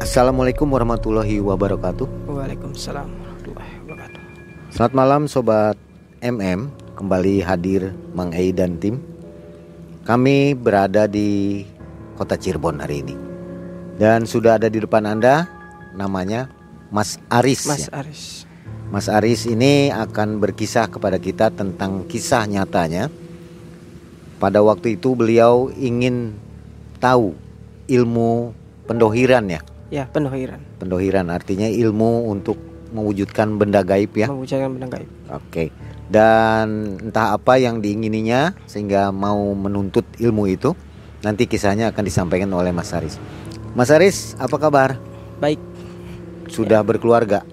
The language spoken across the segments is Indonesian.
Assalamualaikum warahmatullahi wabarakatuh. Waalaikumsalam warahmatullahi wabarakatuh. Selamat malam sobat MM, kembali hadir Mang Ei dan tim. Kami berada di kota Cirebon hari ini. Dan sudah ada di depan Anda namanya Mas Aris. Mas ya. Aris. Mas Aris ini akan berkisah kepada kita tentang kisah nyatanya. Pada waktu itu beliau ingin tahu ilmu pendohiran ya. Ya, pendohiran. Pendohiran artinya ilmu untuk mewujudkan benda gaib ya. Mewujudkan benda gaib. Oke. Dan entah apa yang diingininya sehingga mau menuntut ilmu itu. Nanti kisahnya akan disampaikan oleh Mas Aris. Mas Aris, apa kabar? Baik. Sudah berkeluarga?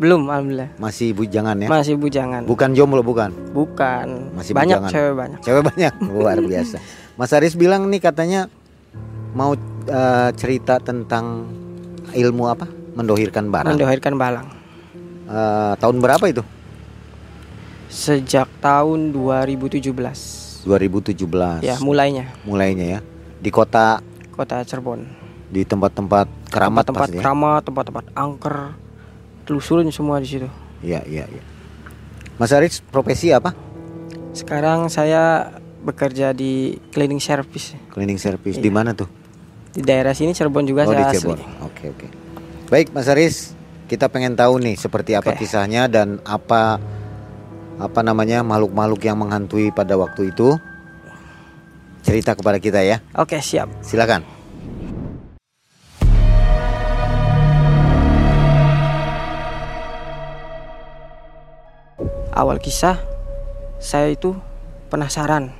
Belum, alhamdulillah. Masih bujangan ya? Masih bujangan. Bukan jomblo bukan? Bukan. Masih banyak bujangan. cewek banyak. Cewek banyak, luar biasa. Mas Aris bilang nih katanya mau eh, cerita tentang ilmu apa? Mendohirkan barang. Mendohirkan balang. Eh, tahun berapa itu? Sejak tahun 2017. 2017. Ya, mulainya mulainya ya. Di kota kota Cirebon. di tempat-tempat keramat tempat ya? keramat, tempat-tempat angker. Telusurin semua di situ. Iya, iya, iya. Mas Aris profesi apa? Sekarang saya bekerja di cleaning service Cleaning service. Iya. Di mana tuh? Di daerah sini Cirebon juga oh, di saya Cirebon. asli. Oke, oke. Baik, Mas Aris, kita pengen tahu nih seperti apa kisahnya dan apa apa namanya makhluk-makhluk yang menghantui pada waktu itu. Cerita kepada kita ya. Oke, siap. Silakan. awal kisah saya itu penasaran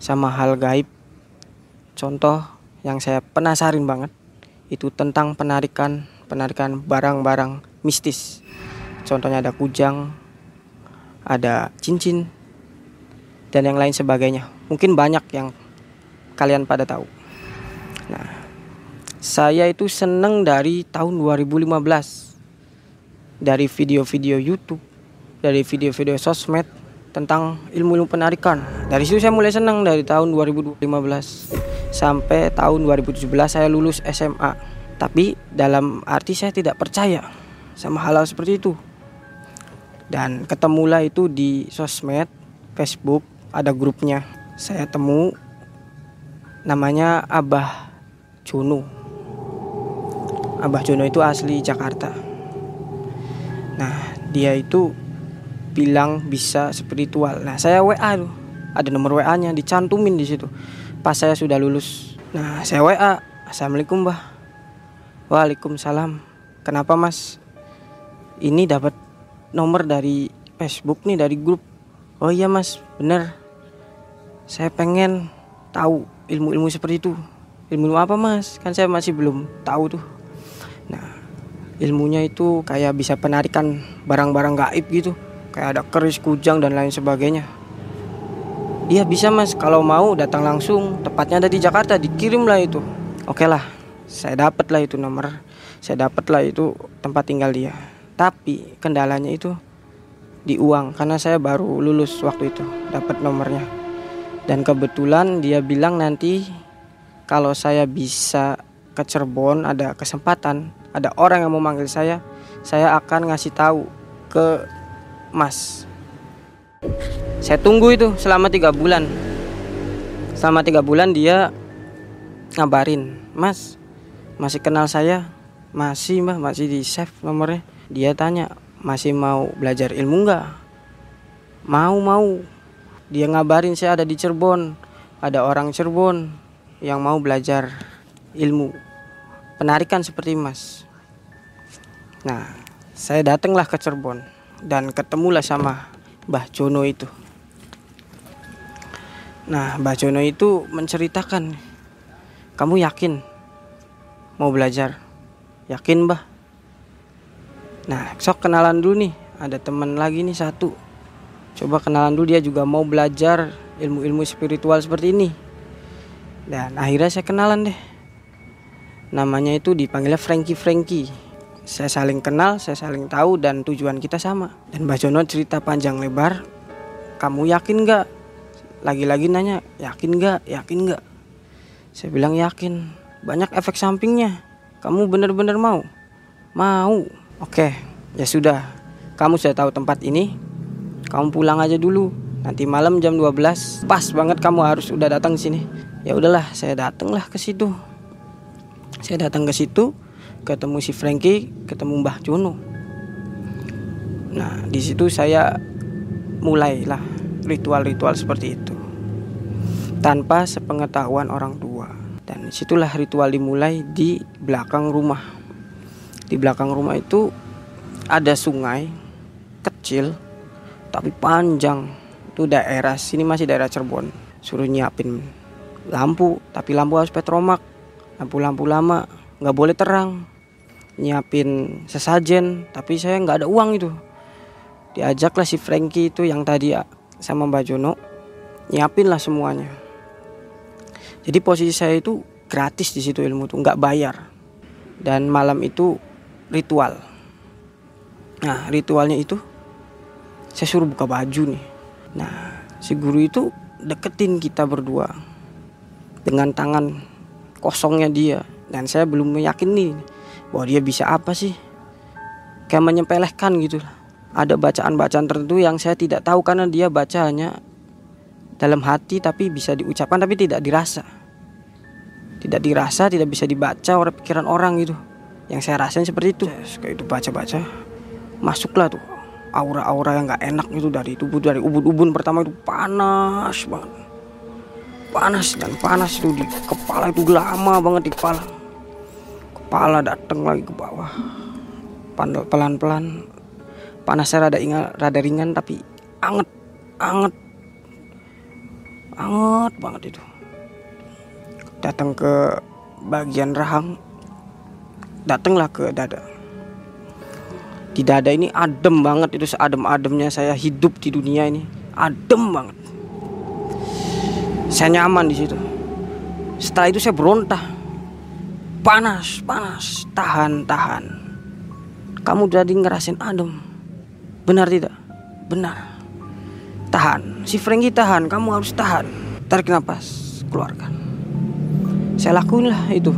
sama hal gaib. Contoh yang saya penasarin banget itu tentang penarikan penarikan barang-barang mistis. Contohnya ada kujang, ada cincin dan yang lain sebagainya. Mungkin banyak yang kalian pada tahu. Nah, saya itu seneng dari tahun 2015 dari video-video YouTube dari video-video sosmed tentang ilmu-ilmu penarikan. Dari situ saya mulai senang dari tahun 2015 sampai tahun 2017 saya lulus SMA. Tapi dalam arti saya tidak percaya sama hal-hal seperti itu. Dan ketemulah itu di sosmed, Facebook, ada grupnya. Saya temu namanya Abah Jono. Abah Jono itu asli Jakarta. Nah, dia itu bilang bisa spiritual. Nah, saya WA tuh. Ada nomor WA-nya dicantumin di situ. Pas saya sudah lulus. Nah, saya WA. Assalamualaikum, Mbah. Waalaikumsalam. Kenapa, Mas? Ini dapat nomor dari Facebook nih dari grup. Oh iya, Mas. Bener. Saya pengen tahu ilmu-ilmu seperti itu. Ilmu apa, Mas? Kan saya masih belum tahu tuh. Nah, ilmunya itu kayak bisa penarikan barang-barang gaib gitu kayak ada keris kujang dan lain sebagainya iya bisa mas. Kalau mau datang langsung. Tepatnya ada di Jakarta. Dikirim lah itu. Oke lah. Saya dapat lah itu nomor. Saya dapat lah itu tempat tinggal dia. Tapi kendalanya itu di uang. Karena saya baru lulus waktu itu. Dapat nomornya. Dan kebetulan dia bilang nanti kalau saya bisa ke Cirebon ada kesempatan ada orang yang mau manggil saya saya akan ngasih tahu ke Mas saya tunggu itu selama tiga bulan. Selama tiga bulan dia ngabarin Mas masih kenal saya? Masih mbah masih di save nomornya. Dia tanya masih mau belajar ilmu nggak? Mau mau. Dia ngabarin saya ada di Cirebon ada orang Cirebon yang mau belajar ilmu. Penarikan seperti Mas. Nah, saya datanglah ke Cirebon dan ketemulah sama Mbah Jono itu. Nah, Mbah Jono itu menceritakan, kamu yakin mau belajar? Yakin, Mbah? Nah, sok kenalan dulu nih. Ada teman lagi nih satu. Coba kenalan dulu dia juga mau belajar ilmu-ilmu spiritual seperti ini. Dan akhirnya saya kenalan deh. Namanya itu dipanggilnya Frankie Frankie saya saling kenal, saya saling tahu dan tujuan kita sama. Dan Mbak Jono cerita panjang lebar, kamu yakin nggak? Lagi-lagi nanya, yakin nggak? Yakin nggak? Saya bilang yakin. Banyak efek sampingnya. Kamu benar-benar mau? Mau. Oke, ya sudah. Kamu sudah tahu tempat ini. Kamu pulang aja dulu. Nanti malam jam 12 pas banget kamu harus udah datang sini. Ya udahlah, saya datanglah ke situ. Saya datang ke situ, ketemu si Frankie, ketemu Mbah Jono. Nah, di situ saya mulailah ritual-ritual seperti itu. Tanpa sepengetahuan orang tua. Dan di situlah ritual dimulai di belakang rumah. Di belakang rumah itu ada sungai kecil tapi panjang. Itu daerah sini masih daerah Cirebon. Suruh nyiapin lampu, tapi lampu harus petromak. Lampu-lampu lama, nggak boleh terang. Nyiapin sesajen, tapi saya nggak ada uang itu diajaklah si Frankie itu yang tadi ya sama Mbak Jono nyiapin lah semuanya jadi posisi saya itu gratis di situ ilmu tuh nggak bayar. Dan malam itu ritual. Nah ritualnya itu saya suruh buka baju nih. Nah si guru itu deketin kita berdua dengan tangan kosongnya dia. Dan saya belum meyakini bahwa dia bisa apa sih. Kayak menyepelehkan gitu. Ada bacaan-bacaan tertentu yang saya tidak tahu karena dia baca hanya dalam hati tapi bisa diucapkan tapi tidak dirasa. Tidak dirasa, tidak bisa dibaca oleh pikiran orang gitu. Yang saya rasain seperti itu. Kayak itu baca-baca. Masuklah tuh aura-aura yang nggak enak itu dari tubuh dari ubun-ubun pertama itu panas banget. Panas dan panas itu di kepala itu lama banget di kepala. Kepala datang lagi ke bawah. Pelan-pelan panasnya rada ingat rada ringan tapi anget anget anget banget itu datang ke bagian rahang datanglah ke dada di dada ini adem banget itu seadem-ademnya saya hidup di dunia ini adem banget saya nyaman di situ setelah itu saya berontak panas panas tahan tahan kamu jadi ngerasin adem Benar tidak? Benar. Tahan. Si Franky tahan. Kamu harus tahan. Tarik nafas. Keluarkan. Saya lakuin lah itu.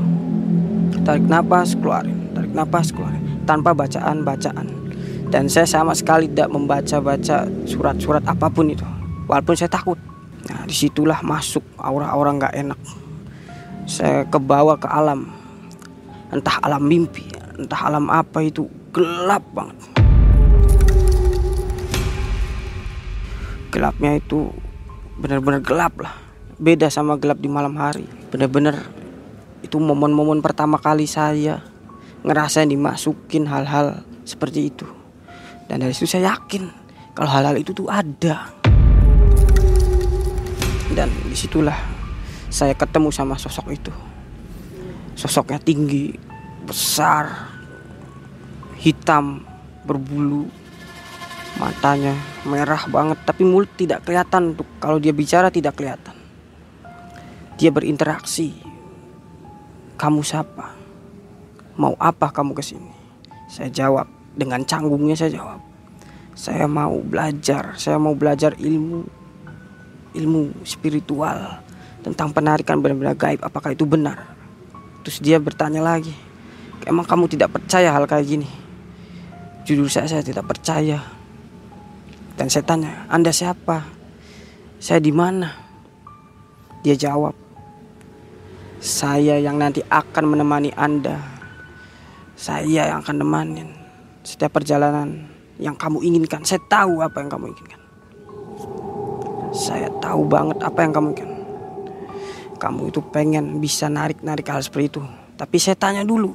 Tarik nafas, keluarin. Tarik nafas, keluarin. Tanpa bacaan-bacaan. Dan saya sama sekali tidak membaca-baca surat-surat apa pun itu. Walaupun saya takut. Nah di situlah masuk aura-aura nggak enak. Saya kebawa ke alam. Entah alam mimpi, entah alam apa itu gelap banget. gelapnya itu benar-benar gelap lah beda sama gelap di malam hari. Benar-benar itu momen-momen pertama kali saya ngerasain dimasukin hal-hal seperti itu. Dan dari situ saya yakin kalau hal-hal itu tuh ada. Dan di situlah saya ketemu sama sosok itu. Sosoknya tinggi besar hitam berbulu matanya merah banget tapi mulut tidak kelihatan kalau dia bicara tidak kelihatan dia berinteraksi. Kamu siapa? Mau apa kamu ke sini saya jawab. Dengan canggungnya saya jawab. Saya mau belajar. Saya mau belajar ilmu. Ilmu spiritual. Tentang penarikan benda-benda gaib. Apakah itu benar? Terus dia bertanya lagi. Emang kamu tidak percaya hal kayak gini? Jujur saya saya tidak percaya. Dan saya tanya, Anda siapa? Saya di mana? Dia jawab, saya yang nanti akan menemani Anda. Saya yang akan nemanin setiap perjalanan yang kamu inginkan. Saya tahu apa yang kamu inginkan. Saya tahu banget apa yang kamu inginkan. Kamu itu pengen bisa narik-narik hal seperti itu. Tapi saya tanya dulu,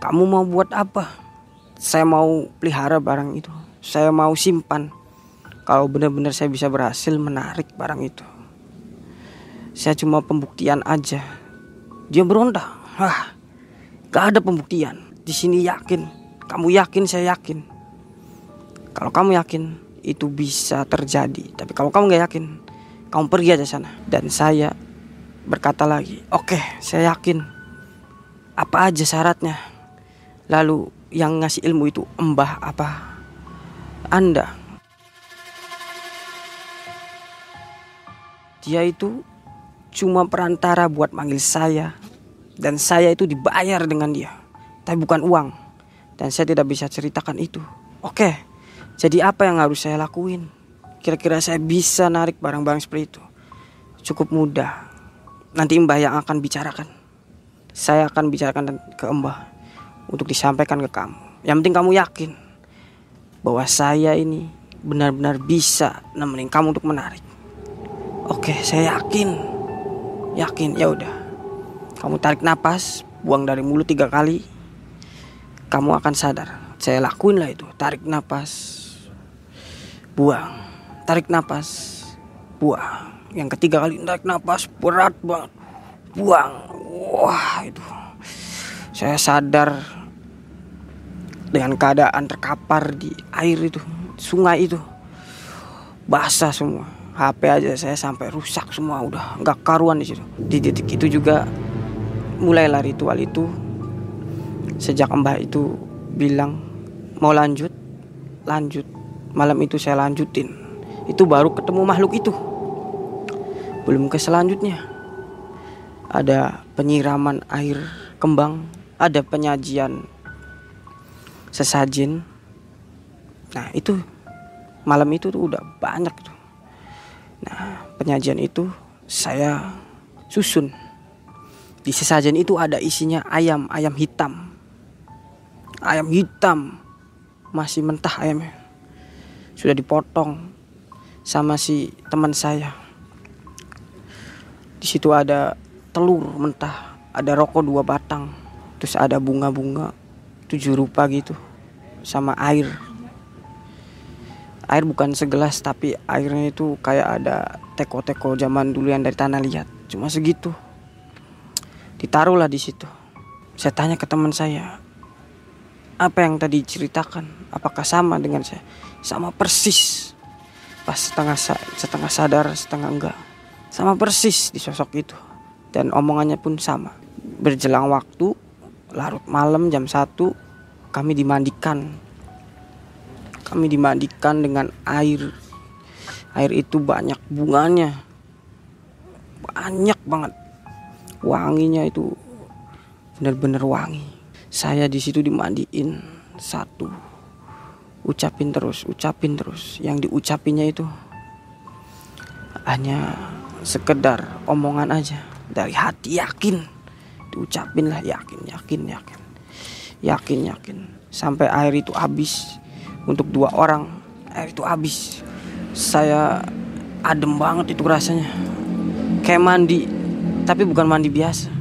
kamu mau buat apa? Saya mau pelihara barang itu saya mau simpan kalau benar-benar saya bisa berhasil menarik barang itu. Saya cuma pembuktian aja. Dia berontak. Wah, gak ada pembuktian. Di sini yakin. Kamu yakin, saya yakin. Kalau kamu yakin, itu bisa terjadi. Tapi kalau kamu gak yakin, kamu pergi aja sana. Dan saya berkata lagi, oke, okay, saya yakin. Apa aja syaratnya? Lalu yang ngasih ilmu itu embah apa? Anda. Dia itu cuma perantara buat manggil saya dan saya itu dibayar dengan dia, tapi bukan uang. Dan saya tidak bisa ceritakan itu. Oke, jadi apa yang harus saya lakuin? Kira-kira saya bisa narik barang-barang seperti itu? Cukup mudah. Nanti Mbah yang akan bicarakan. Saya akan bicarakan ke Mbah untuk disampaikan ke kamu. Yang penting kamu yakin bahwa saya ini benar-benar bisa nemenin kamu untuk menarik. Oke, saya yakin. Yakin, ya udah. Kamu tarik napas, buang dari mulut tiga kali. Kamu akan sadar. Saya lakuin lah itu. Tarik napas, buang. Tarik napas, buang. Yang ketiga kali tarik napas berat banget, buang. Wah itu, saya sadar dengan keadaan terkapar di air itu, sungai itu, basah semua. HP aja saya sampai rusak semua udah nggak karuan di situ. Di titik itu juga mulailah ritual itu. Sejak mbah itu bilang mau lanjut lanjut. Malam itu saya lanjutin. Itu baru ketemu makhluk itu. Belum ke selanjutnya. Ada penyiraman air kembang ada penyajian sesajen. Nah itu malam itu tuh udah banyak tuh nah penyajian itu saya susun. Di sesajen itu ada isinya ayam ayam hitam. Ayam hitam. Masih mentah ayamnya. Sudah dipotong sama si teman saya. Di situ ada telur mentah ada rokok dua batang terus ada bunga-bunga tujuh rupa gitu sama air air bukan segelas tapi airnya itu kayak ada teko-teko zaman dulu yang dari tanah liat. Cuma segitu. Ditaruhlah di situ. Saya tanya ke teman saya apa yang tadi ceritakan apakah sama dengan saya? Sama persis. Pas setengah setengah sadar setengah enggak. Sama persis di sosok itu. Dan omongannya pun sama. Berjelang waktu larut malam jam 1 kami dimandikan kami dimandikan dengan air. Air itu banyak bunganya. Banyak banget. Wanginya itu benar-benar wangi. Saya di situ dimandiin satu. Ucapin terus ucapin terus. Yang diucapinnya itu hanya sekedar omongan aja. Dari hati yakin. Diucapin lah yakin yakin yakin. Yakin yakin. Sampai air itu habis untuk dua orang air itu habis saya adem banget itu rasanya kayak mandi tapi bukan mandi biasa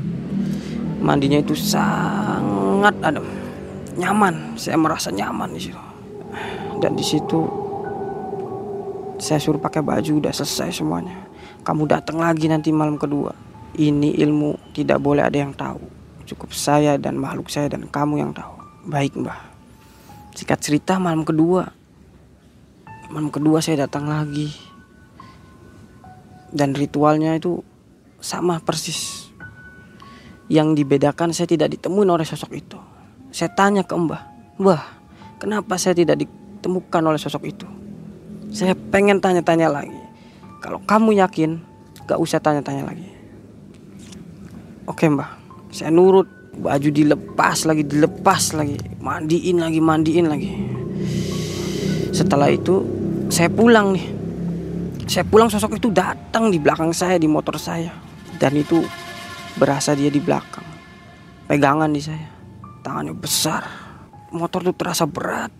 mandinya itu sangat adem, nyaman. Saya merasa nyaman di situ. Dan di situ saya suruh pakai baju udah selesai semuanya. Kamu datang lagi nanti malam kedua. Ini ilmu tidak boleh ada yang tahu. Cukup saya dan makhluk saya dan kamu yang tahu. Baik mbah. Sikat cerita malam kedua. Malam kedua saya datang lagi. Dan ritualnya itu sama persis yang dibedakan saya tidak ditemuin oleh sosok itu. Saya tanya ke Mbah, Mbah, kenapa saya tidak ditemukan oleh sosok itu? Saya pengen tanya-tanya lagi. Kalau kamu yakin, gak usah tanya-tanya lagi. Oke Mbah, saya nurut. Baju dilepas lagi, dilepas lagi. Mandiin lagi, mandiin lagi. Setelah itu, saya pulang nih. Saya pulang sosok itu datang di belakang saya, di motor saya. Dan itu Berasa dia di belakang. Pegangan di saya. Tangannya besar. Motor tuh terasa berat.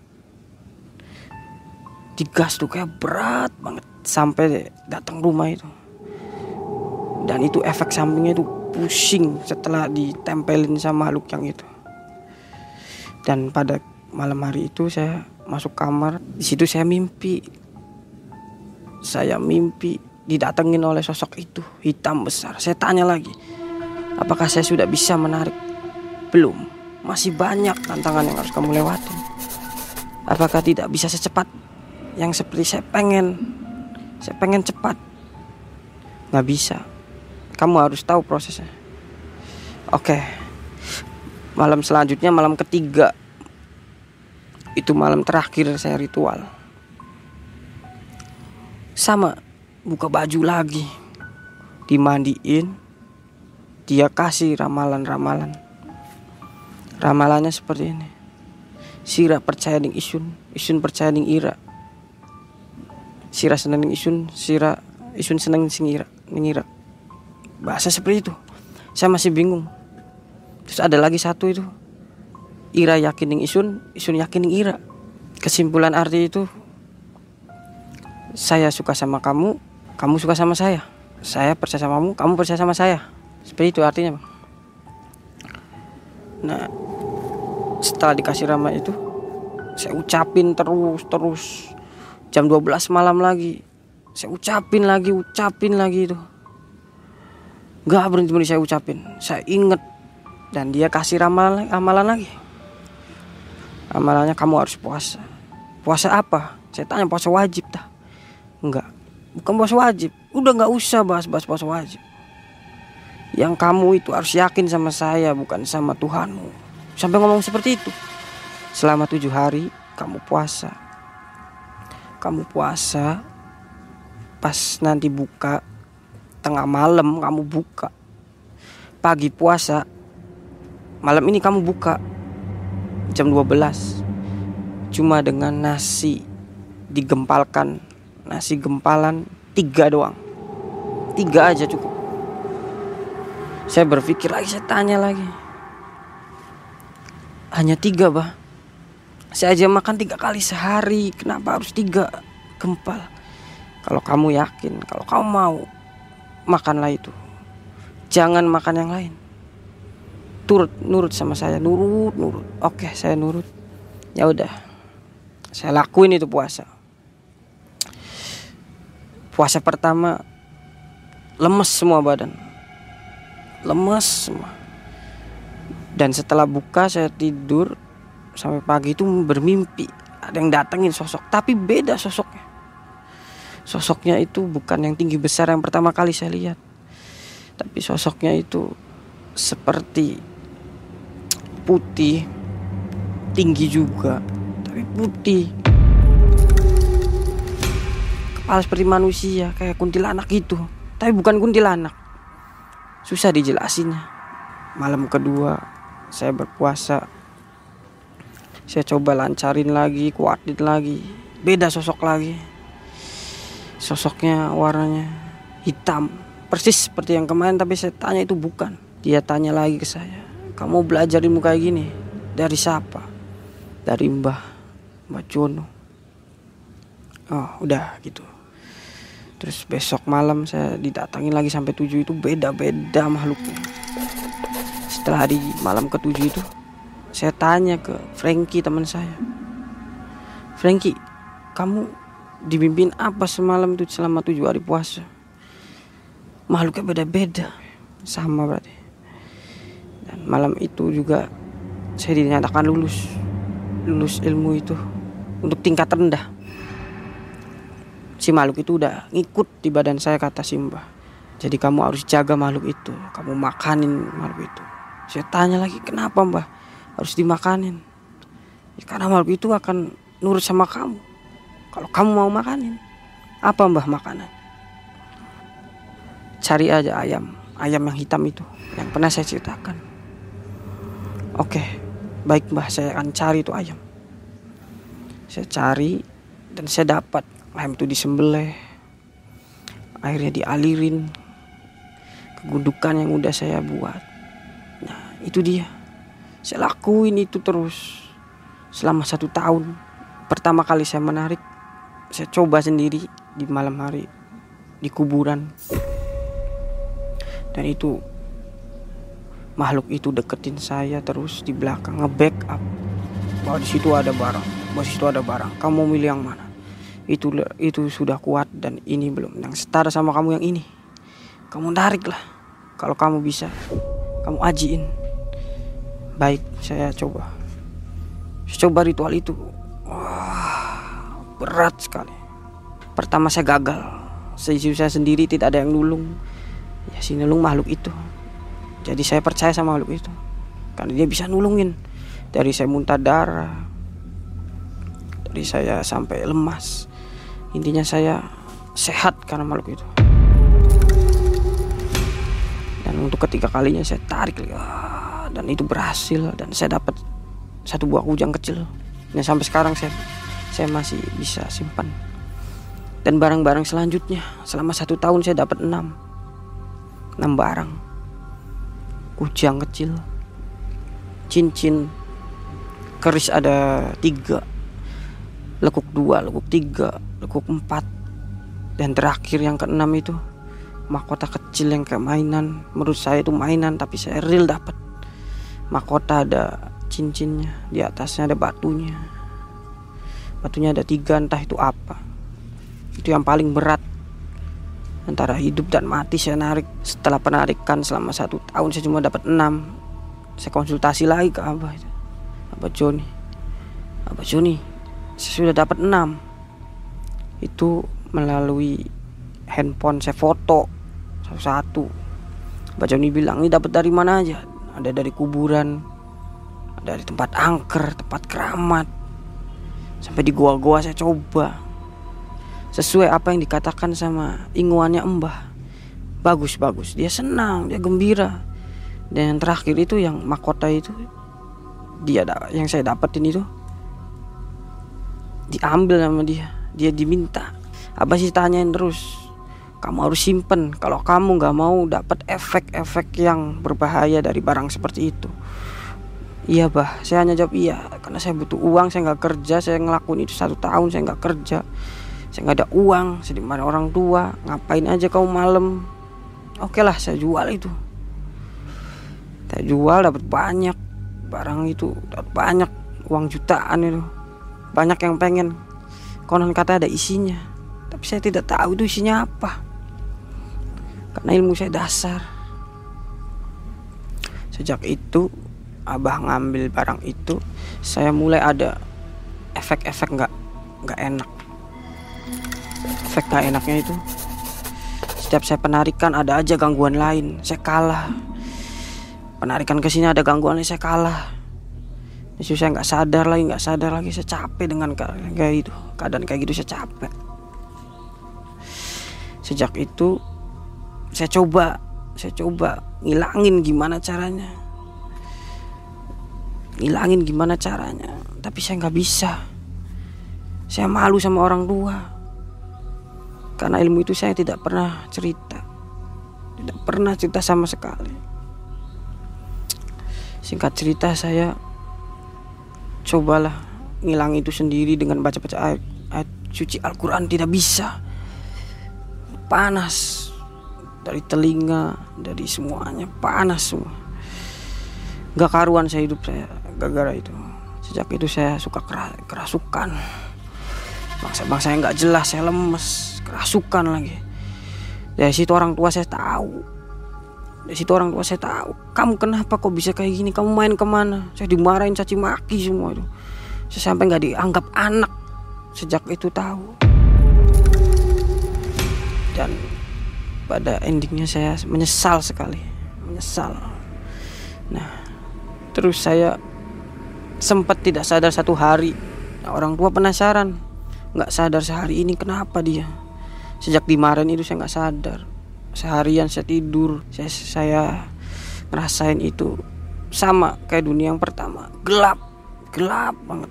Digas tuh kayak berat banget. Sampai datang rumah itu. Dan itu efek sampingnya itu pusing setelah ditempelin sama makhluk yang itu. Dan pada malam hari itu saya masuk kamar. Di situ saya mimpi. Saya mimpi didatengin oleh sosok itu hitam besar. Saya tanya lagi, Apakah saya sudah bisa menarik? Belum. Masih banyak tantangan yang harus kamu lewati. Apakah tidak bisa secepat yang seperti saya pengen? Saya pengen cepat. Gak bisa. Kamu harus tahu prosesnya. Oke. Malam selanjutnya malam ketiga. Itu malam terakhir saya ritual. Sama buka baju lagi. Dimandiin dia kasih ramalan-ramalan ramalannya seperti ini Sira percaya dengan Isun Isun percaya dengan Ira Sira senang dengan Isun Sira Isun senang dengan Ira bahasa seperti itu. Saya masih bingung. Terus ada lagi satu itu. Ira yakin dengan Isun Isun yakin dengan Ira. Kesimpulan arti itu saya suka sama kamu kamu suka sama saya. Saya percaya sama kamu kamu percaya sama saya. Seperti itu artinya bang. Nah setelah dikasih ramah itu saya ucapin terus terus. Jam 12 malam lagi saya ucapin lagi ucapin lagi itu nggak berhenti berhenti saya ucapin. Saya inget dan dia kasih ramalan amalan lagi. Amalannya kamu harus puasa. Puasa apa? Saya tanya puasa wajib dah enggak bukan puasa wajib. Udah nggak usah bahas-bahas puasa wajib. Yang kamu itu harus yakin sama saya bukan sama Tuhanmu. Sampai ngomong seperti itu. Selama tujuh hari kamu puasa. Kamu puasa pas nanti buka tengah malam kamu buka. Pagi puasa malam ini kamu buka. Jam 12 cuma dengan nasi digempalkan nasi gempalan tiga doang. Tiga aja cukup. Saya berpikir lagi saya tanya lagi. Hanya tiga bah. Saya aja makan tiga kali sehari kenapa harus tiga gempal? Kalau kamu yakin kalau kamu mau makanlah itu. Jangan makan yang lain. Turut nurut sama saya nurut nurut. Oke saya nurut. Ya udah. Saya lakuin itu puasa. Puasa pertama lemes semua badan. Lemes semua. Dan setelah buka saya tidur sampai pagi itu bermimpi. Ada yang datengin sosok tapi beda sosoknya sosoknya itu bukan yang tinggi besar yang pertama kali saya lihat. Tapi sosoknya itu seperti putih tinggi juga tapi putih. Kepala seperti manusia kayak kuntilanak gitu. Tapi bukan kuntilanak. Susah dijelasinnya. Malam kedua saya berpuasa. Saya coba lancarin lagi kuatin lagi. Beda sosok lagi sosoknya warnanya hitam. Persis seperti yang kemarin tapi saya tanya itu bukan. Dia tanya lagi ke saya kamu belajar ilmu kayak gini? Dari siapa? Dari mbah mbah Jono. Oh udah gitu. Terus besok malam saya didatangi lagi sampai tujuh itu beda-beda makhluknya. Setelah hari malam ketujuh itu saya tanya ke Frankie teman saya. Frankie, kamu dibimbing apa semalam itu selama tujuh hari puasa? Makhluknya beda-beda, sama berarti. Dan malam itu juga saya dinyatakan lulus, lulus ilmu itu untuk tingkat rendah si makhluk itu udah ngikut di badan saya kata Simba. Jadi kamu harus jaga makhluk itu. Kamu makanin makhluk itu. Saya tanya lagi kenapa mbah harus dimakanin? Ya, karena makhluk itu akan nurut sama kamu. Kalau kamu mau makanin, apa mbah makanan? Cari aja ayam, ayam yang hitam itu, yang pernah saya ceritakan. Oke, baik mbah saya akan cari itu ayam. Saya cari dan saya dapat ayam itu disembelih airnya dialirin ke gundukan yang udah saya buat nah itu dia saya lakuin itu terus selama satu tahun pertama kali saya menarik saya coba sendiri di malam hari di kuburan. Dan itu makhluk itu deketin saya terus di belakang nge-backup bahwa di situ ada barang bahwa di situ ada barang. Kamu milih yang mana? Itu itu sudah kuat dan ini belum. Yang setara sama kamu yang ini. Kamu tarik lah kalau kamu bisa kamu ajiin. Baik saya coba. Saya coba ritual itu. Wah berat sekali. Pertama saya gagal. Sejujur saya sendiri tidak ada yang nulung. Ya si nulung makhluk itu. Jadi saya percaya sama makhluk itu. Karena dia bisa nulungin. Dari saya muntah darah. Dari saya sampai lemas. Intinya saya sehat karena makhluk itu. Dan untuk ketiga kalinya saya tarik ah, dan itu berhasil. Dan saya dapat satu buah kujang kecil. Yang sampai sekarang saya saya masih bisa simpan. Dan barang-barang selanjutnya selama satu tahun saya dapat enam. Enam barang. Kujang kecil cincin keris ada tiga lekuk dua lekuk tiga lekuk empat. Dan terakhir yang keenam itu mahkota kecil yang kayak mainan. Menurut saya itu mainan tapi saya real dapat. Mahkota ada cincinnya di atasnya ada batunya batunya ada tiga entah itu apa. Itu yang paling berat. Antara hidup dan mati saya narik. Setelah penarikan selama satu tahun saya cuma dapat enam. Saya konsultasi lagi ke abah abah Joni. Abah Joni saya sudah dapat enam. Itu melalui handphone saya foto satu-satu. Baca Joni bilang ini dapat dari mana aja? Ada dari kuburan dari tempat angker tempat keramat sampai di goa-goa saya coba. Sesuai apa yang dikatakan sama inguannya Mbah. Bagus bagus. Dia senang dia gembira. Dan yang terakhir itu yang mahkota itu dia yang saya dapetin itu diambil sama dia. Dia diminta apa sih tanyain terus kamu harus simpen. Kalau kamu nggak mau dapat efek-efek yang berbahaya dari barang seperti itu iya bah. Saya hanya jawab iya karena saya butuh uang saya nggak kerja saya ngelakuin itu satu tahun saya nggak kerja. Saya nggak ada uang saya di mana orang tua. Ngapain aja kamu malam? Oke lah saya jual itu. Saya jual dapat banyak. Barang itu dapat banyak. Uang jutaan itu. Banyak yang pengen. Konon kata ada isinya. Tapi saya tidak tahu itu isinya apa. Karena ilmu saya dasar. Sejak itu abah ngambil barang itu saya mulai ada efek-efek nggak nggak enak. Efek gak enaknya itu setiap saya penarikan ada aja gangguan lain saya kalah. Penarikan ke sini ada gangguan lain saya kalah. Justru saya nggak sadar lagi nggak sadar lagi saya capek dengan kayak gitu. Keadaan kayak gitu saya capek. Sejak itu saya coba saya coba ngilangin gimana caranya ngilangin gimana caranya? Tapi saya nggak bisa. Saya malu sama orang tua karena ilmu itu saya tidak pernah cerita. Tidak pernah cerita sama sekali. Singkat cerita saya cobalah ngilang itu sendiri dengan baca-baca ayat, ayat suci Al-Quran. Tidak bisa. Panas. Dari telinga dari semuanya. Panas semua. Gak karuan saya hidup saya gara-gara itu. Sejak itu saya suka kerasukan. Bangsa-bangsa yang nggak jelas saya lemes kerasukan lagi. Dari situ orang tua saya tahu. Dari situ orang tua saya tahu kamu kenapa kok bisa kayak gini? Kamu main ke mana? Saya dimarahin caci maki semua itu. Saya sampai nggak dianggap anak sejak itu tahu. Dan pada endingnya saya menyesal sekali menyesal. Nah terus saya sempat tidak sadar satu hari. Nah, orang tua penasaran. Nggak sadar sehari ini kenapa dia? Sejak dimarahin itu saya nggak sadar. Seharian saya tidur saya saya ngerasain itu. Sama kayak dunia yang pertama. Gelap gelap banget.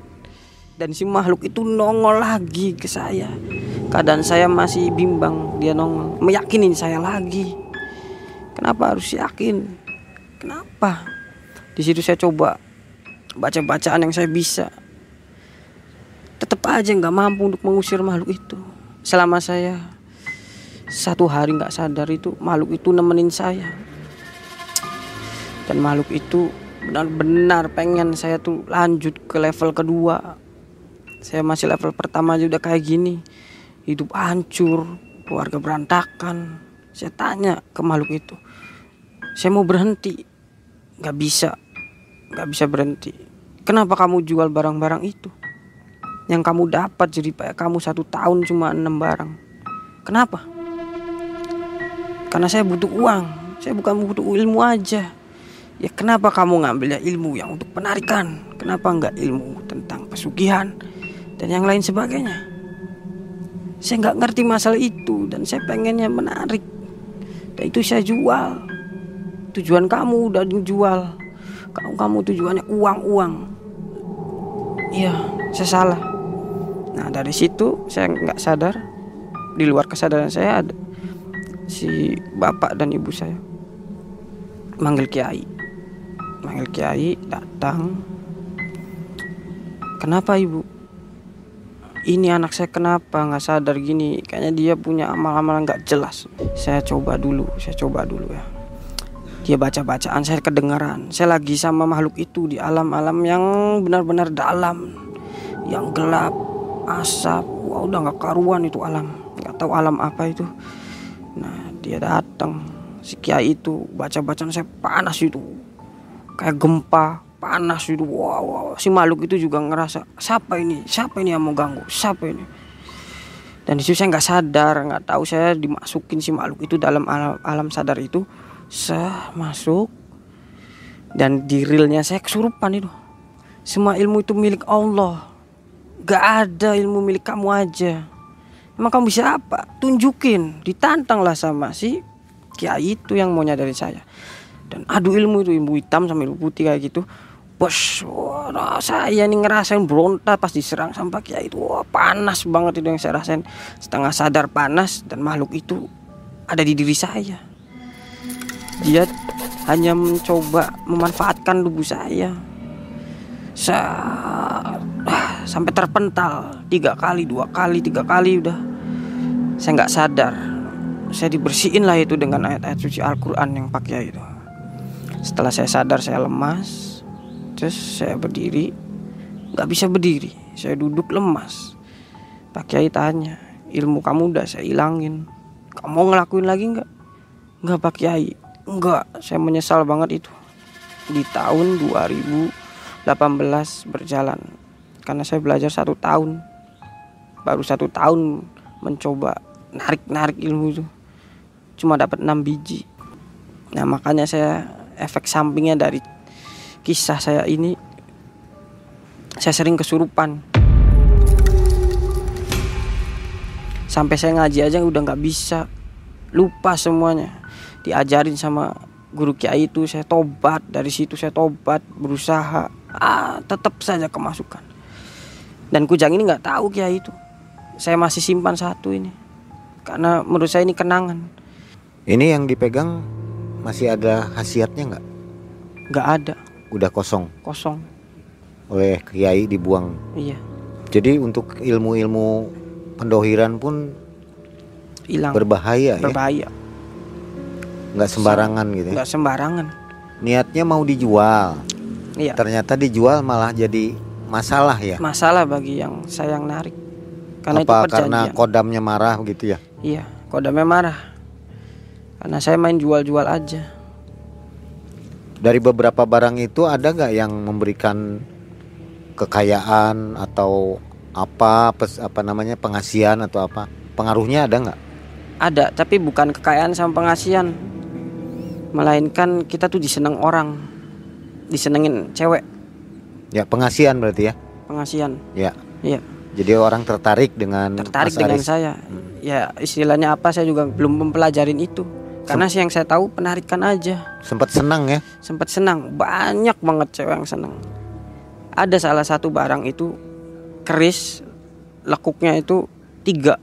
Dan si makhluk itu nongol lagi ke saya. Keadaan saya masih bimbang dia nongol. Meyakinin saya lagi. Kenapa harus yakin? Kenapa? Di situ saya coba baca bacaan yang saya bisa. Tetap aja nggak mampu untuk mengusir makhluk itu. Selama saya satu hari nggak sadar itu makhluk itu nemenin saya. Dan makhluk itu benar-benar pengen saya tuh lanjut ke level kedua. Saya masih level pertama aja udah kayak gini. Hidup hancur keluarga berantakan. Saya tanya ke makhluk itu saya mau berhenti? Nggak bisa. Nggak bisa berhenti kenapa kamu jual barang-barang itu? Yang kamu dapat jadi kamu satu tahun cuma enam barang. Kenapa? Karena saya butuh uang. Saya bukan butuh ilmu aja. Ya kenapa kamu ngambilnya ilmu yang untuk penarikan? Kenapa nggak ilmu tentang pesugihan dan yang lain sebagainya. Saya nggak ngerti masalah itu dan saya pengennya menarik. Dan itu saya jual. tujuan kamu udah dijual kamu kamu tujuannya uang uang iya saya salah. Nah dari situ saya nggak sadar. Di luar kesadaran saya ada si bapak dan ibu saya. Manggil kiai. Manggil kiai datang. Kenapa ibu? Ini anak saya kenapa nggak sadar gini? Kayaknya dia punya amal-amal nggak jelas. Saya coba dulu saya coba dulu ya dia baca bacaan saya kedengaran. Saya lagi sama makhluk itu di alam-alam yang benar-benar dalam yang gelap asap. Wah udah nggak karuan itu alam. Nggak tahu alam apa itu. Nah dia datang. Si kiai itu baca bacaan saya panas itu. Kayak gempa panas itu. Wow, wow. si makhluk itu juga ngerasa siapa ini? Siapa ini yang mau ganggu? Siapa ini? Dan di situ saya nggak sadar nggak tahu. Saya dimasukin si makhluk itu dalam alam, alam sadar itu saya masuk. Dan di realnya saya kesurupan itu. Semua ilmu itu milik Allah. Gak ada ilmu milik kamu aja. Emang kamu bisa apa? Tunjukin. Ditantang lah sama si kiai itu yang mau nyadarin saya. Dan adu ilmu itu ilmu hitam sama ilmu putih kayak gitu. Bos wah, saya nih ngerasain berontak pas diserang sama kiai itu. Wah, panas banget itu yang saya rasain. Setengah sadar panas dan makhluk itu ada di diri saya dia hanya mencoba memanfaatkan tubuh saya. Ah, sampai terpental. Tiga kali dua kali tiga kali udah. Saya nggak sadar. Saya dibersihin lah itu dengan ayat-ayat suci Al-Quran yang pakai itu. Setelah saya sadar saya lemas. Terus saya berdiri. Nggak bisa berdiri. Saya duduk lemas. Pak Kiai tanya ilmu kamu udah saya hilangin. Kamu ngelakuin lagi nggak? Nggak Pak Kiai nggak saya menyesal banget itu. Di tahun 2018 berjalan. Karena saya belajar satu tahun. Baru satu tahun mencoba narik-narik ilmu itu. Cuma dapat 6 biji. Nah makanya saya efek sampingnya dari kisah saya ini saya sering kesurupan. Sampai saya ngaji aja udah nggak bisa. Lupa semuanya diajarin sama guru kiai itu saya tobat dari situ saya tobat berusaha. Ah tetap saja kemasukan. Dan kujang ini nggak tahu kiai itu. Saya masih simpan satu ini karena menurut saya ini kenangan. Ini yang dipegang masih ada khasiatnya nggak? Nggak ada. Udah kosong? Kosong. Oleh kiai dibuang? Iya. Jadi untuk ilmu-ilmu pendohiran pun hilang. berbahaya, berbahaya. ya nggak sembarangan gitu ya? nggak sembarangan. Niatnya mau dijual. Iya. Ternyata dijual malah jadi masalah ya? Masalah bagi yang sayang narik. Karena itu apa perjanjian. karena kodamnya marah begitu ya? Iya kodamnya marah. Karena saya main jual-jual aja. Dari beberapa barang itu ada nggak yang memberikan kekayaan atau apa pes, apa namanya pengasihan atau apa? Pengaruhnya ada nggak? Ada tapi bukan kekayaan sama pengasihan melainkan kita tuh diseneng orang disenengin cewek. Ya pengasihan berarti ya? Pengasihan. Ya. Iya. Jadi orang tertarik dengan tertarik Mas dengan Aris. saya. Ya istilahnya apa saya juga belum mempelajarin itu. Karena sih yang saya tahu penarikan aja. Sempat senang ya? Sempat senang. Banyak banget cewek yang senang. Ada salah satu barang itu keris lekuknya itu tiga.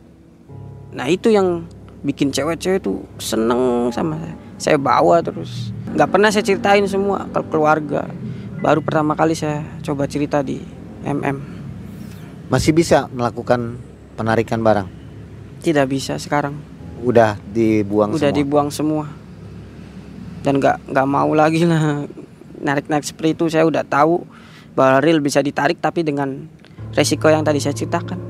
Nah itu yang bikin cewek-cewek tuh seneng sama saya saya bawa terus. Nggak pernah saya ceritain semua ke keluarga. Baru pertama kali saya coba cerita di MM masih bisa melakukan penarikan barang? Tidak bisa sekarang. Udah dibuang udah semua? dibuang semua. Dan nggak nggak mau lagi lah. Narik narik seperti itu saya udah tahu bahwa reel bisa ditarik tapi dengan resiko yang tadi saya ceritakan.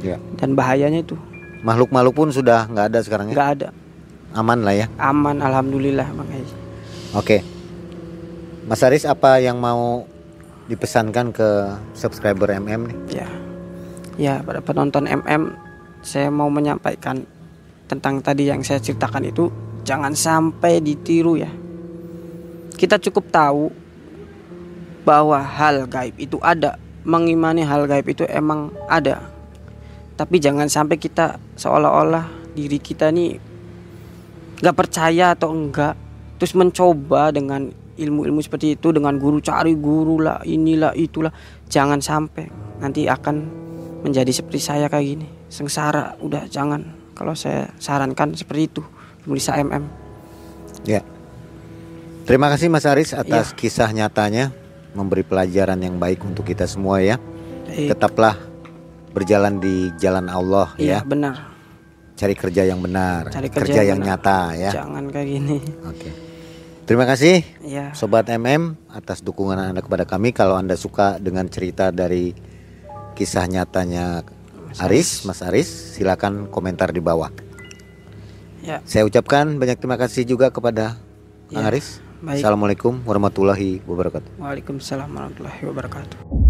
Ya. Dan bahayanya itu. Makhluk-makhluk pun sudah nggak ada sekarang ya? Nggak ada aman lah ya? Aman alhamdulillah bang Haji. Oke. Mas Aris apa yang mau dipesankan ke subscriber MM nih? Ya. Ya pada penonton MM saya mau menyampaikan tentang tadi yang saya ceritakan itu jangan sampai ditiru ya. Kita cukup tahu bahwa hal gaib itu ada. Mengimani hal gaib itu emang ada. Tapi jangan sampai kita seolah-olah diri kita nih nggak percaya atau enggak terus mencoba dengan ilmu-ilmu seperti itu dengan guru cari guru lah inilah itulah. Jangan sampai nanti akan menjadi seperti saya kayak gini. Sengsara udah jangan. Kalau saya sarankan seperti itu Mulisa MM Ya. Terima kasih Mas Aris atas kisah nyatanya. Memberi pelajaran yang baik untuk kita semua ya. Eh, Tetaplah berjalan di jalan Allah iya ya. benar Cari kerja yang benar, Cari kerja yang yang benar. nyata ya. jangan kayak gini Oke. Terima kasih ya Sobat MM atas dukungan Anda kepada kami. Kalau Anda suka dengan cerita dari kisah nyatanya Aris, Mas Aris, silakan komentar di bawah. ya Saya ucapkan banyak terima kasih juga kepada Kang Ya, Aris. baik. Assalamualaikum warahmatullahi wabarakatuh. Waalaikumsalam warahmatullahi wabarakatuh